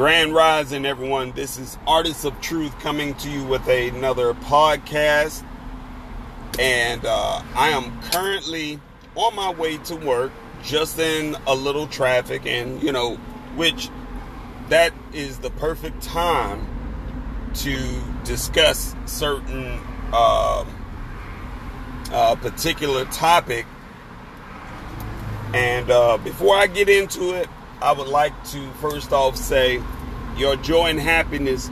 Grand Rising, everyone. This is Artists of Truth coming to you with another podcast. And uh, I am currently on my way to work, just in a little traffic, and you know, which that is the perfect time to discuss certain uh, uh, particular topic. And uh, before I get into it, I would like to first off say your joy and happiness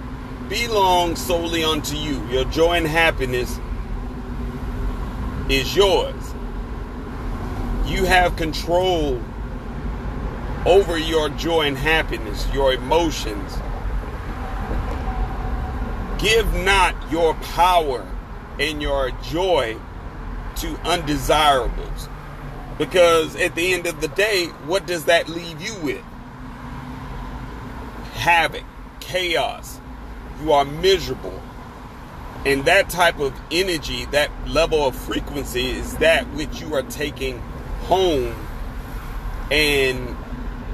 belong solely unto you. Your joy and happiness is yours. You have control over your joy and happiness, your emotions. Give not your power and your joy to undesirables. Because at the end of the day, what does that leave you with? Havoc, chaos. You are miserable. And that type of energy, that level of frequency, is that which you are taking home and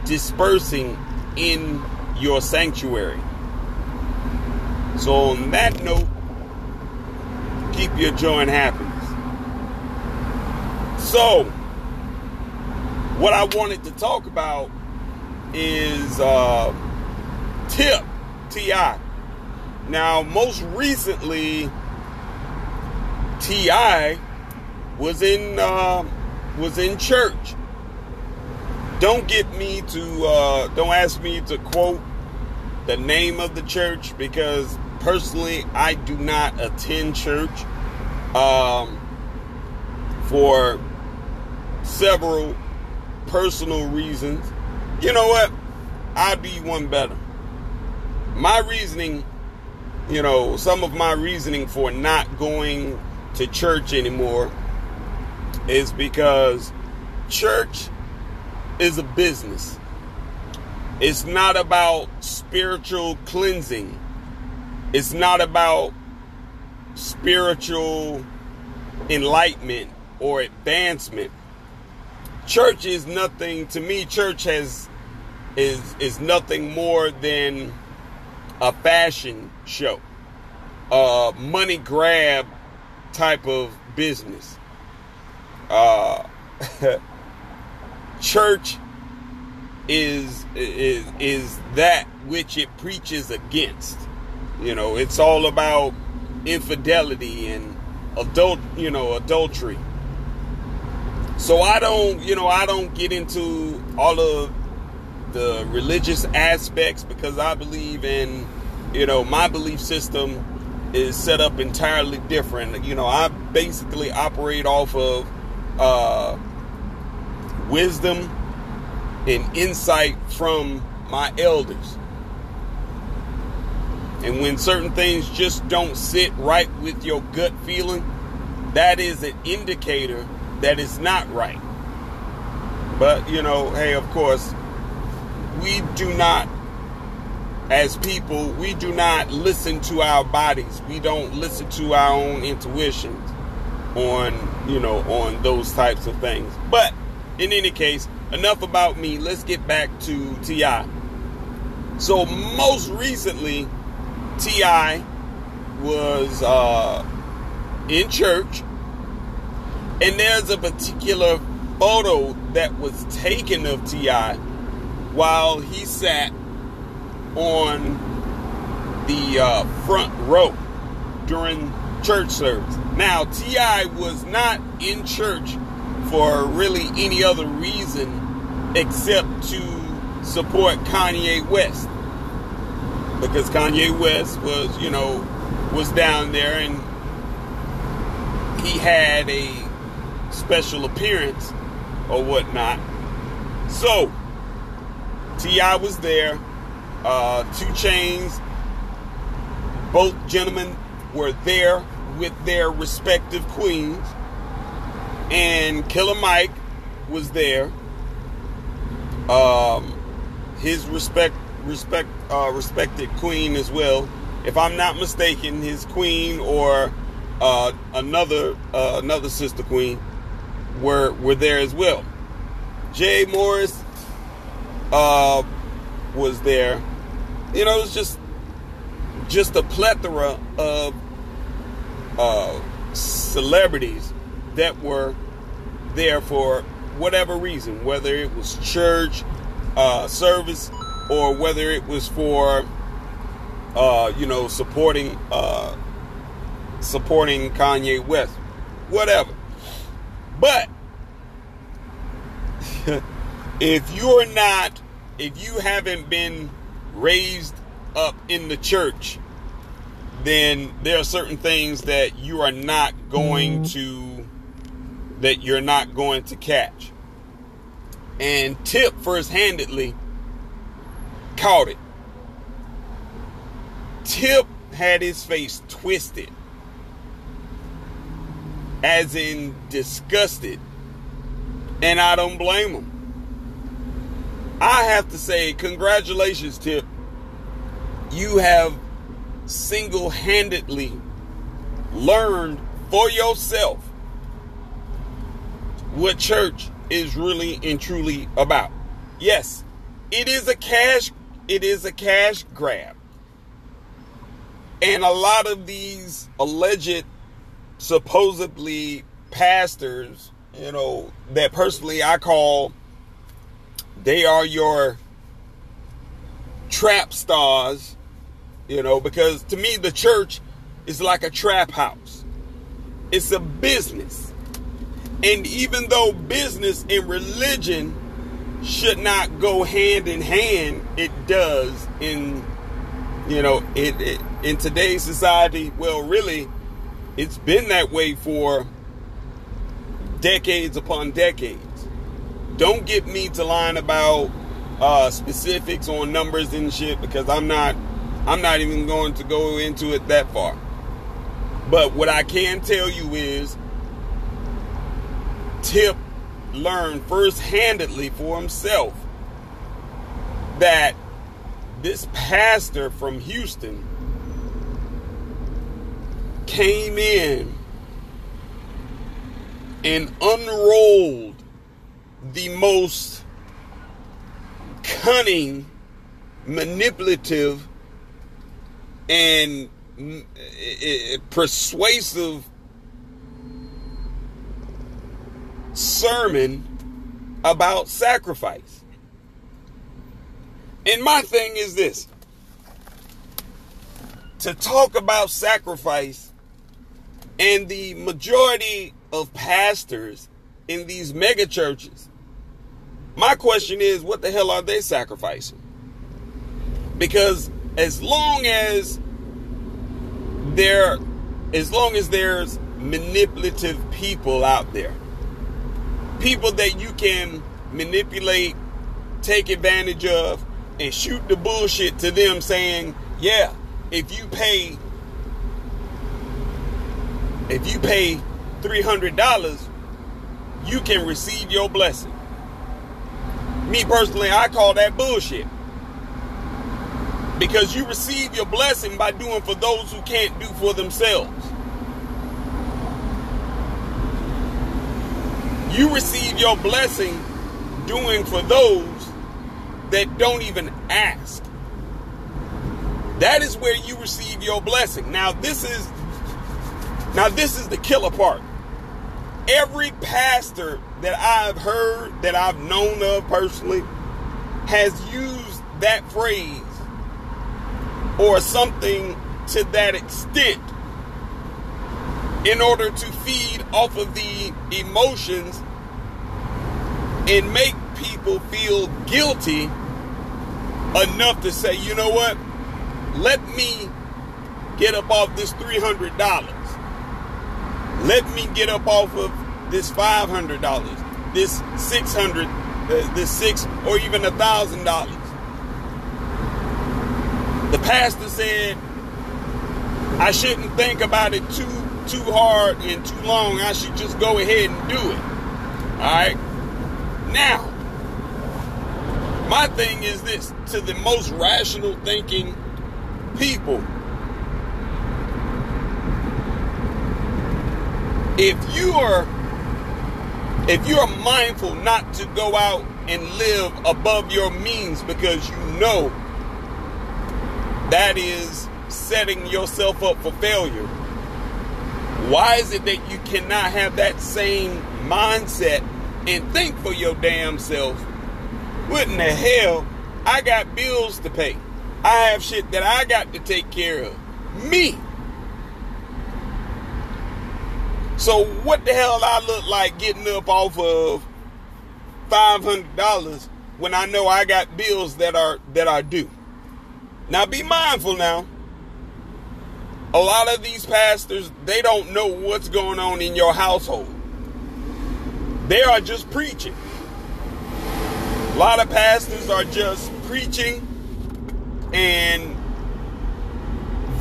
dispersing in your sanctuary. So, on that note, keep your joy and happiness. So, what I wanted to talk about is uh, Tip T.I. Now, most recently, T.I. was in uh, was in church. Don't get me to uh, don't ask me to quote the name of the church because personally I do not attend church um, for several personal reasons. You know what? Do you one better. My reasoning, you know, some of my reasoning for not going to church anymore is because church is a business. It's not about spiritual cleansing. It's not about spiritual enlightenment or advancement church is nothing to me church has is is nothing more than a fashion show a money grab type of business. Uh church is is is that which it preaches against. You know it's all about infidelity and adult you know adultery. So I don't, you know, I don't get into all of the religious aspects because I believe in, you know, my belief system is set up entirely different. You know, I basically operate off of uh, wisdom and insight from my elders. And when certain things just don't sit right with your gut feeling, that is an indicator that it's not right. But, you know, hey, of course, we do not, as people, we do not listen to our bodies. We don't listen to our own intuitions on, you know, on those types of things. But in any case, enough about me. Let's get back to T.I. So, most recently, T.I. was uh, in church and there's a particular photo that was taken of T.I. while he sat on the uh, front row during church service. Now, T.I. was not in church for really any other reason except to support Kanye West. Because Kanye West was, you know, was down there and he had a special appearance or whatnot. So, T.I. was there. Uh, 2 Chainz. Both gentlemen were there with their respective queens. And Killer Mike was there. Um, his respect, respect, uh, respected queen as well. If I'm not mistaken, his queen or uh, another uh, another sister queen were were there as well. Jay Morris uh, was there. you know, it was just just a plethora of uh, celebrities that were there for whatever reason, whether it was church uh, service or whether it was for uh, you know supporting uh, supporting Kanye West, whatever. But if you're not, if you haven't been raised up in the church, then there are certain things that you are not going mm-hmm. to, that you're not going to catch. And Tip first handedly caught it. Tip had his face twisted, as in disgusted, and I don't blame him. I have to say, congratulations, Tip. You have single handedly learned for yourself what church is really and truly about. Yes, it is a cash it is a cash grab. And a lot of these alleged supposedly pastors, you know, that personally I call they are your trap stars, you know, because to me, the church is like a trap house, it's a business. And even though business and religion should not go hand in hand, it does in you know it, it in today's society. Well, really, it's been that way for decades upon decades. Don't get me to line about uh, specifics on numbers and shit because I'm not I'm not even going to go into it that far. But what I can tell you is Tip learned first-handedly for himself that this pastor from Houston came in and unrolled the most cunning, manipulative, and eh, eh, eh, persuasive sermon about sacrifice. And my thing is this to talk about sacrifice, and the majority of pastors in these mega churches my question is, what the hell are they sacrificing? Because as long as there, as long as there's manipulative people out there, people that you can manipulate, take advantage of, and shoot the bullshit to them saying, yeah, if you pay, if you pay $300, you can receive your blessing. Me personally, I call that bullshit. Because you receive your blessing by doing for those who can't do for themselves. You receive your blessing doing for those that don't even ask. That is where you receive your blessing. Now this is now this is the killer part. Every pastor that I've heard, that I've known of personally, has used that phrase or something to that extent in order to feed off of the emotions and make people feel guilty enough to say, you know what? Let me get up off this $300. Let me get up off of this five hundred dollars, this six hundred, uh, this six or even a thousand dollars. The pastor said I shouldn't think about it too too hard and too long. I should just go ahead and do it. All right. Now, my thing is this: to the most rational thinking people, if you are if you're mindful not to go out and live above your means because you know that is setting yourself up for failure. Why is it that you cannot have that same mindset and think for your damn self? What in the hell? I got bills to pay. I have shit that I got to take care of. Me. So what the hell I look like getting up off of five hundred dollars when I know I got bills that are that are due? Now be mindful now. A lot of these pastors, they don't know what's going on in your household. They are just preaching. A lot of pastors are just preaching and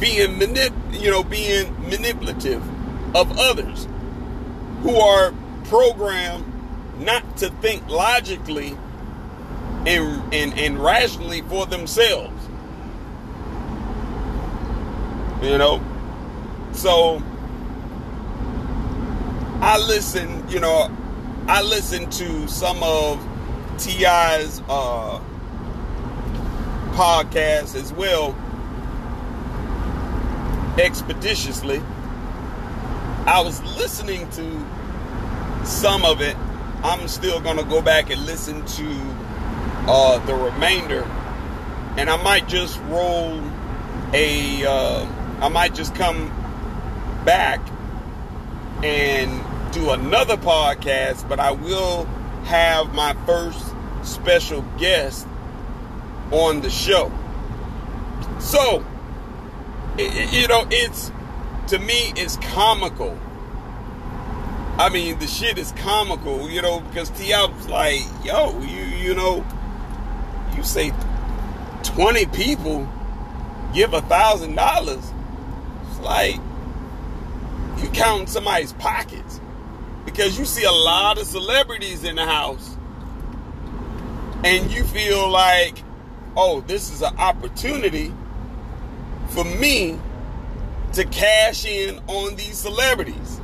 being manip- you know, being manipulative of others who are programmed not to think logically and, and, and rationally for themselves. You know? So I listen, you know, I listen to some of T.I.'s uh, podcasts as well expeditiously. I was listening to some of it. I'm still going to go back and listen to uh, the remainder. And I might just roll a, uh, I might just come back and do another podcast, but I will have my first special guest on the show. So, you know, it's to me, it's comical. I mean, the shit is comical, you know, because T.I.'s like, yo, you you know, you say twenty people give a thousand dollars. It's like you counting somebody's pockets because you see a lot of celebrities in the house, and you feel like, oh, this is an opportunity for me to cash in on these celebrities.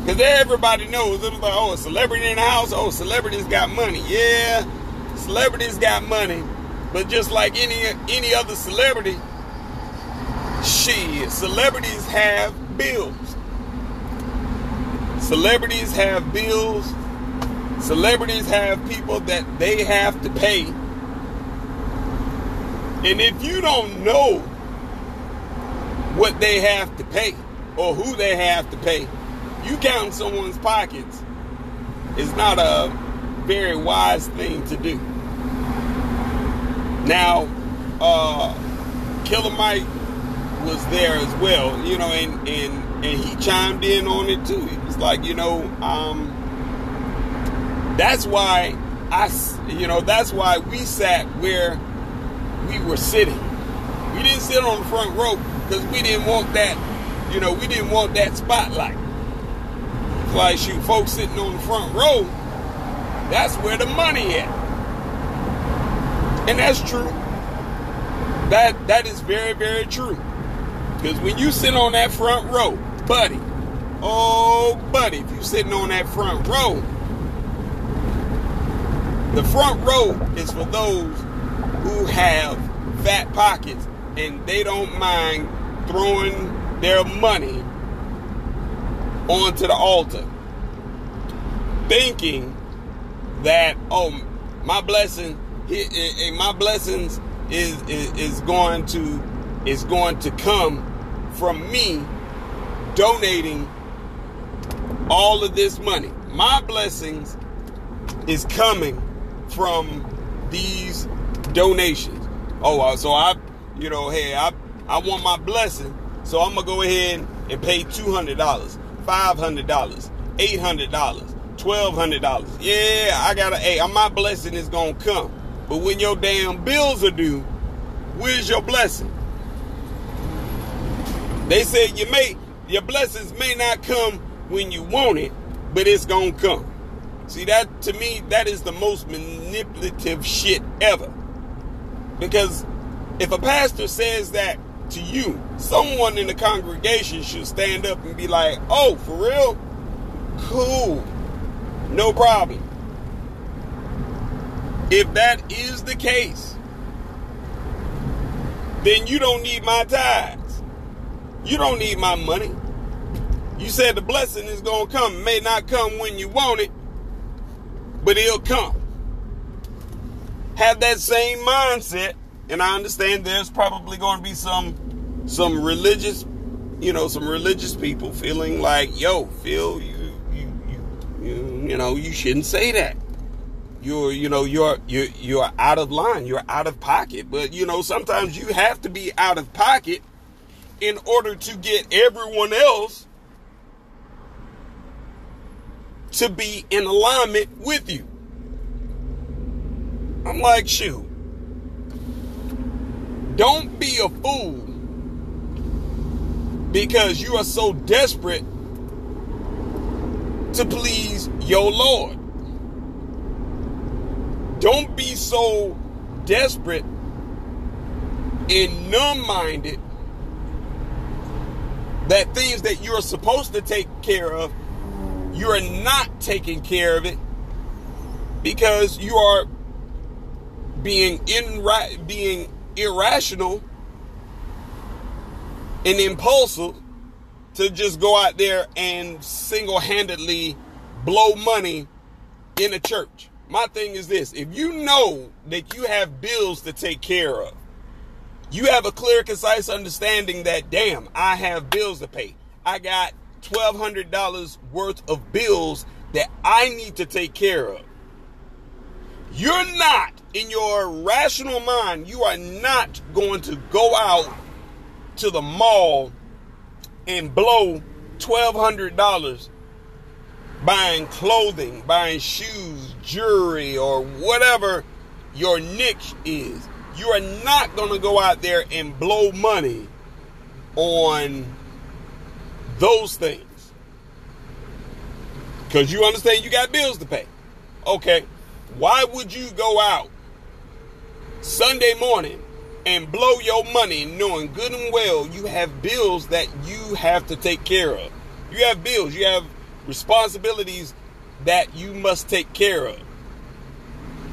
Because everybody knows it was like, oh, a celebrity in the house, oh, celebrities got money. Yeah, celebrities got money. But just like any any other celebrity, she celebrities have bills. Celebrities have bills. Celebrities have people that they have to pay. And if you don't know what they have to pay or who they have to pay. You count someone's pockets is not a very wise thing to do. Now, uh, Killer Mike was there as well, you know, and, and, and he chimed in on it too. He was like, you know, um, that's why I, you know, that's why we sat where we were sitting. We didn't sit on the front row because we didn't want that, you know, we didn't want that spotlight. Like shoot, folks sitting on the front row, that's where the money at. And that's true. That that is very, very true. Because when you sit on that front row, buddy, oh buddy, if you sitting on that front row, the front row is for those who have fat pockets and they don't mind throwing their money onto the altar, thinking that oh my blessing, my blessings is, is is going to is going to come from me donating all of this money. My blessings is coming from these donations. Oh, uh, so I, you know, hey, I I want my blessing, so I'm gonna go ahead and pay two hundred dollars, five hundred dollars, eight hundred dollars, twelve hundred dollars. Yeah, I gotta. Hey, my blessing is gonna come, but when your damn bills are due, where's your blessing? They said you may your blessings may not come when you want it, but it's gonna come. See that to me, that is the most manipulative shit ever. Because if a pastor says that to you, someone in the congregation should stand up and be like, oh, for real? Cool. No problem. If that is the case, then you don't need my tithes. You don't need my money. You said the blessing is going to come. It may not come when you want it, but it'll come. Have that same mindset, and I understand there's probably going to be some some religious, you know, some religious people feeling like, yo, Phil, you you you you, you know, you shouldn't say that. You're you know you're you're you're out of line you're out of pocket. But you know sometimes you have to be out of pocket in order to get everyone else to be in alignment with you. I'm like shoot don't be a fool. Because you are so desperate to please your lord. Don't be so desperate and numb minded that things that you're supposed to take care of, you're not taking care of it because you are being in right being irrational and impulsive to just go out there and single-handedly blow money in a church. My thing is this if you know that you have bills to take care of, you have a clear, concise understanding that, damn, I have bills to pay. I got $1,200 worth of bills that I need to take care of. You're not, in your rational mind, you are not going to go out to the mall and blow $1,200 buying clothing, buying shoes, jewelry, or whatever your niche is. You are not going to go out there and blow money on those things. Because you understand you got bills to pay. Okay. Why would you go out Sunday morning and blow your money knowing good and well you have bills that you have to take care of? You have bills, you have responsibilities that you must take care of.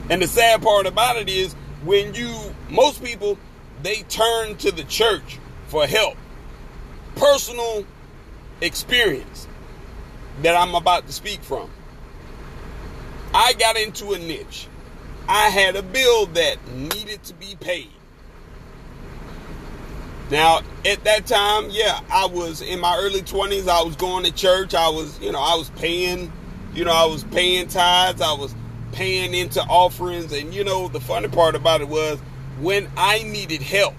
And the sad part about it is when you, most people, they turn to the church for help. Personal experience that I'm about to speak from. I got into a niche. I had a bill that needed to be paid. Now, at that time, yeah, I was in my early 20s. I was going to church. I was, you know, I was paying, you know, I was paying tithes. I was paying into offerings. And, you know, the funny part about it was when I needed help,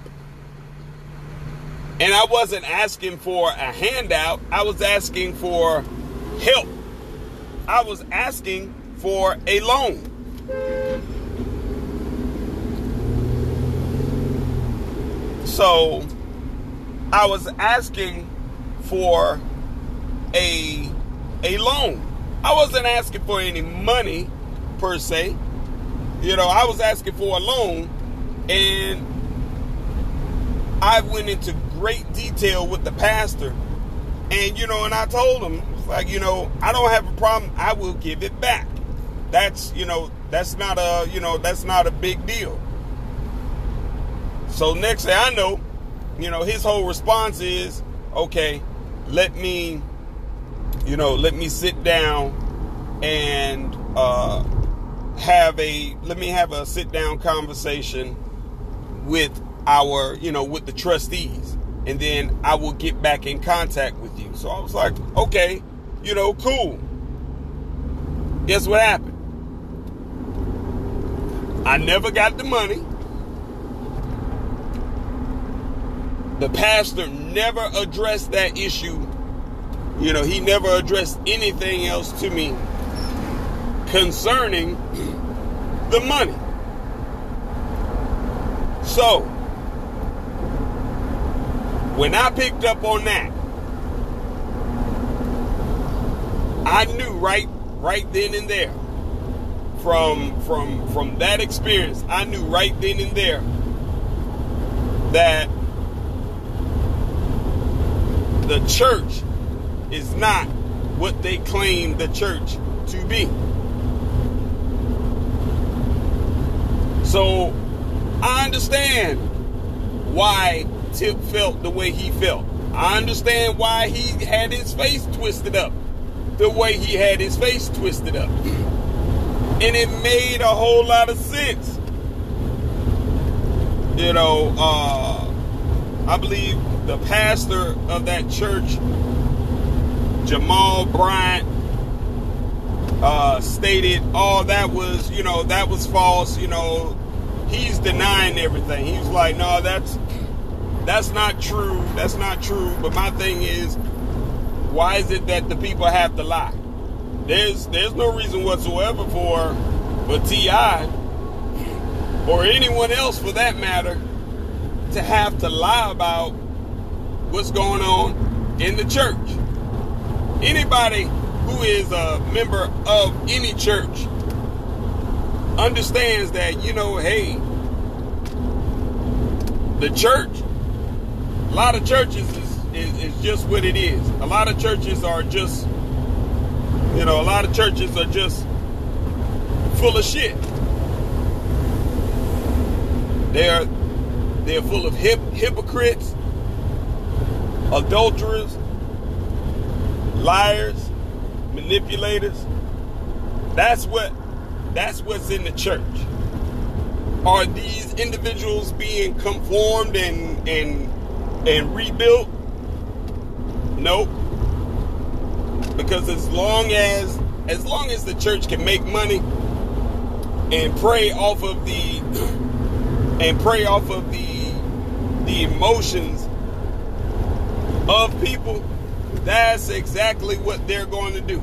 and I wasn't asking for a handout, I was asking for help. I was asking for a loan. So, I was asking for a a loan. I wasn't asking for any money per se. You know, I was asking for a loan and I went into great detail with the pastor. And you know, and I told him like, you know, I don't have a problem. I will give it back. That's, you know, that's not a, you know, that's not a big deal. So next thing I know, you know, his whole response is, okay, let me, you know, let me sit down and uh, have a, let me have a sit down conversation with our, you know, with the trustees. And then I will get back in contact with you. So I was like, okay, you know, cool. Guess what happened? I never got the money. The pastor never addressed that issue. You know, he never addressed anything else to me concerning the money. So, when I picked up on that, I knew right right then and there from from from that experience, I knew right then and there that the church is not what they claim the church to be. So I understand why Tip felt the way he felt. I understand why he had his face twisted up the way he had his face twisted up. And it made a whole lot of sense. You know, uh, I believe the pastor of that church, Jamal Bryant, uh, stated, "Oh, that was, you know, that was false." You know, he's denying everything. He's like, "No, that's that's not true. That's not true." But my thing is, why is it that the people have to lie? There's there's no reason whatsoever for for T.I. or anyone else for that matter to have to lie about what's going on in the church. Anybody who is a member of any church understands that, you know, hey, the church, a lot of churches is, is, is just what it is. A lot of churches are just, you know, a lot of churches are just full of shit. They're they're full of hip, hypocrites, adulterers, liars, manipulators. That's what that's what's in the church. Are these individuals being conformed and and and rebuilt? Nope. Because as long as as long as the church can make money and prey off of the and prey off of the the emotions of people, that's exactly what they're going to do.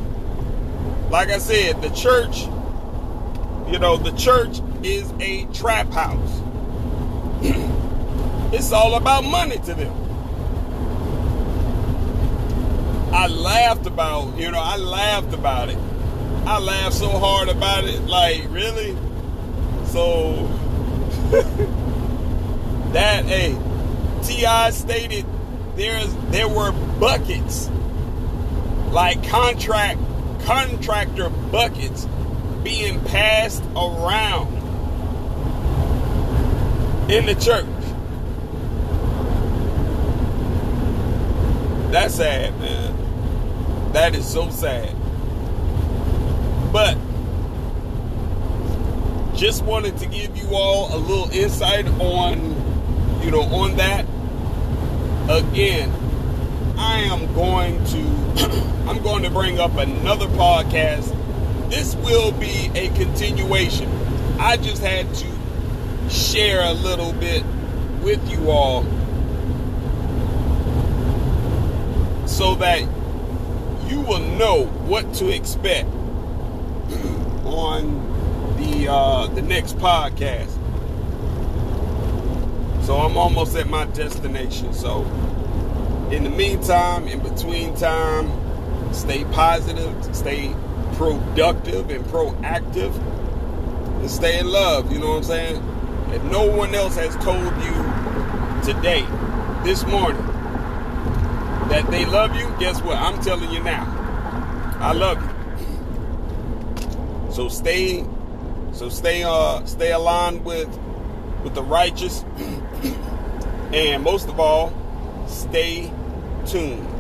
Like I said, the church, you know, the church is a trap house. it's all about money to them. I laughed about, you know, I laughed about it. I laughed so hard about it. Like, really? So, that, hey, T.I. stated there's there were buckets, like contract contractor buckets being passed around in the church. That's sad, man. That is so sad. But just wanted to give you all a little insight on, you know, on that again, I am going to I'm going to bring up another podcast. This will be a continuation. I just had to share a little bit with you all so that you will know what to expect on the uh, the next podcast. So I'm almost at my destination. So in the meantime, in between time, stay positive, stay productive and proactive, and stay in love. You know what I'm saying? If no one else has told you today, this morning, that they love you, guess what? I'm telling you now. I love you. So stay so stay uh stay aligned with with the righteous and most of all, stay tuned.